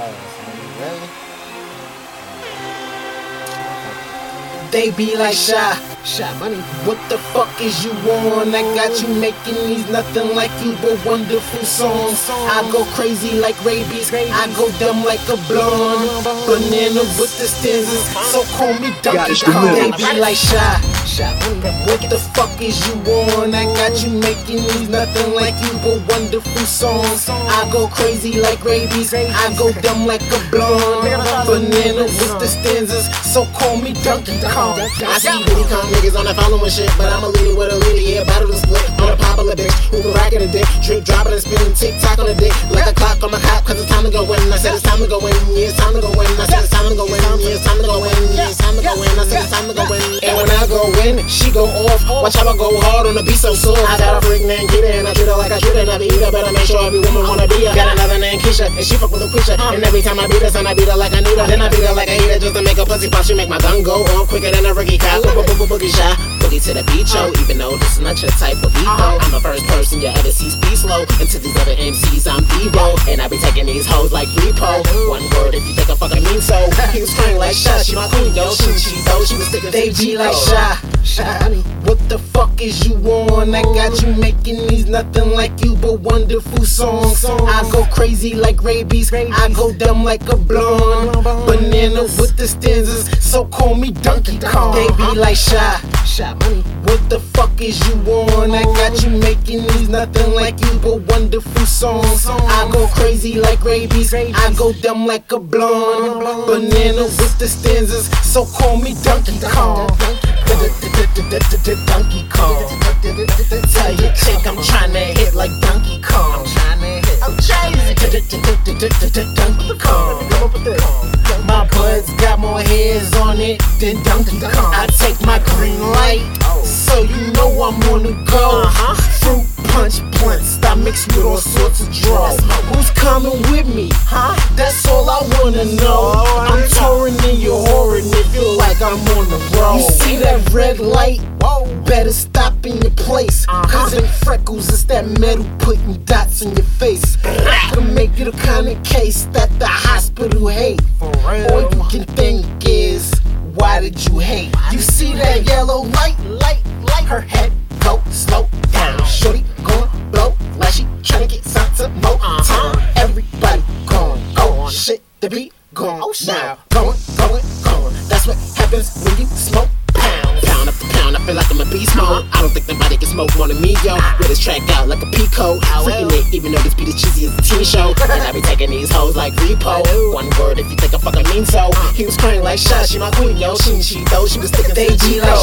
You ready? They be like shy shy money. What the fuck is you on? I got you making these nothing like you but wonderful songs. I go crazy like rabies, I go dumb like a blonde. Banana with the stanzas, so call me Donkey Kong. They be like shy. What the fuck is you on? I got you making these nothing like you but wonderful songs. I go crazy like rabies, I go dumb like a blonde. Banana with the stanzas, so call me Donkey Kong. I see Diddy Kong niggas on that following shit, but I'm a leader with a leader, yeah, battle to split on a popular bitch who can rock it a dick, drip, drop it and spin, tick tock on the dick, like a clock on my cop, cause it's time to go in. I said it's time to go in, yeah, it's time to go in. I said it's time to go in, yeah, it's time to go in, yeah, it's time to go in. I said it's time to go in. And when I go in, she go off. Watch how I go hard on the beat so soft. I got a freak named Kita and I treat her like I treat her. Never eat her, better make sure every woman wanna be her. Got another named Keisha and she fuck with a Quisha. And every time I beat her, son, I beat her like I need her. Then I beat her like I hate her just to make a pussy pop. She make my gun go on quicker than a Ricky cop. Boogie shot, boogie to the beat, yo. Even though this is not your type of beat, though. I'm the first person you ever see speed slow. And to these other MCs, I'm B-roll. And I be taking these hoes like repo. One word if you think I fucking mean so. she my queen, yo. She, she, though, she was sticking They be like oh. shy, shy. What the fuck is you on? I got you making these nothing like you but wonderful songs. I go crazy like rabies, I go dumb like a blonde. Banana with the stanzas, so call me Donkey Kong. They be like shy, shy money. What the fuck is you on? I got you making these nothing like you but wonderful songs. I go crazy like rabies, I go dumb like a blonde. Banana with the stanzas, so call me Donkey Kong. Donkey Kong. Tell your chick I'm tryna hit like Donkey Kong. I'm crazy. Donkey Kong. My buds got more hairs on it than Donkey Kong. I take Know. I'm touring in your horror and it feel like I'm on the road. You see that red light? Better stop in your place. Cause in freckles, it's that metal putting dots on your face. I can make you the kind of case that the hospital hate. All you can think is, why did you hate? You see that yellow light, light, light. Her head go slow down. Shorty the beat going oh, now. Going, going, going. That's what happens when you smoke pound. Pound after pound, I feel like I'm a beast mode. I don't think nobody can smoke more than me, yo. With this track out like a Pico. Freaking it, even though this beat is cheesy as a TV show. And I be taking these hoes like repo. One word if you think I fucking mean so. Uh. He was crying like shot, she my queen, yo. She, she, though, she was They to like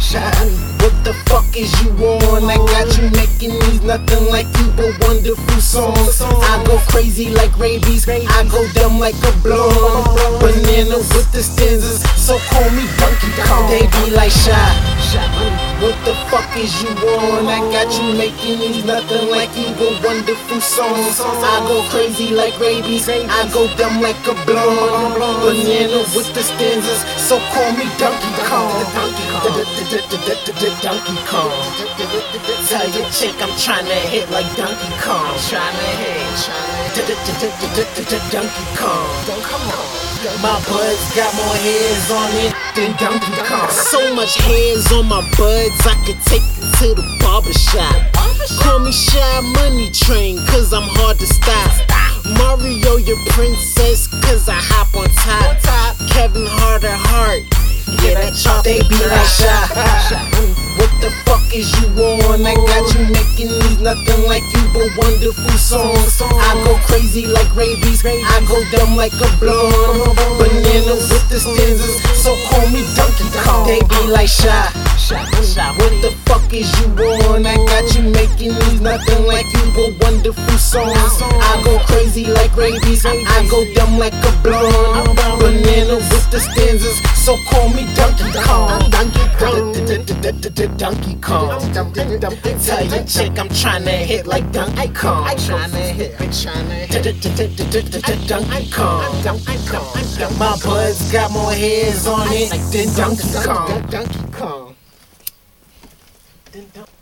shy. What the fuck is you on? I got you making these nothing like you but wonderful songs. I go crazy like rabies, I go dumb like a blonde. Banana with the stanzas, so call me Donkey Kong. They be like shy, What the fuck is you on? I got you making these nothing like but wonderful songs. I go crazy like rabies, I go dumb like a blonde. Banana with the stanzas, so call me Donkey Kong. Donkey Kong. Tell your chick I'm trying to hit like Donkey Kong. Tryna hit. Donkey Kong. Come on. My buds got more hairs on it than Donkey Kong. So much hairs on my buds, I could take it to the barber shop. Call me Shy Money Train, cause I'm hard to stop. Mario, your princess, cause I hop on top. Kevin Hart at heart. Yeah, that chop They be like shy. What the fuck is you on? I got you making these nothing like you but wonderful songs. I go crazy like rabies, I go dumb like a blonde. Banana with the stanzas, so call me Donkey Kong. They be like shy. What the fuck is you on? I got you making these nothing like you but wonderful songs. I go crazy like rabies, I go dumb like a blonde. Banana with the stanzas, so call me Donkey Kong. Donkey Kong. Donkey Kong. Tell your chick I'm tryna hit like Donkey Kong. Tryna hit. Donkey Kong. My buds got more hairs on it than Donkey Kong. Donkey Kong didn't know.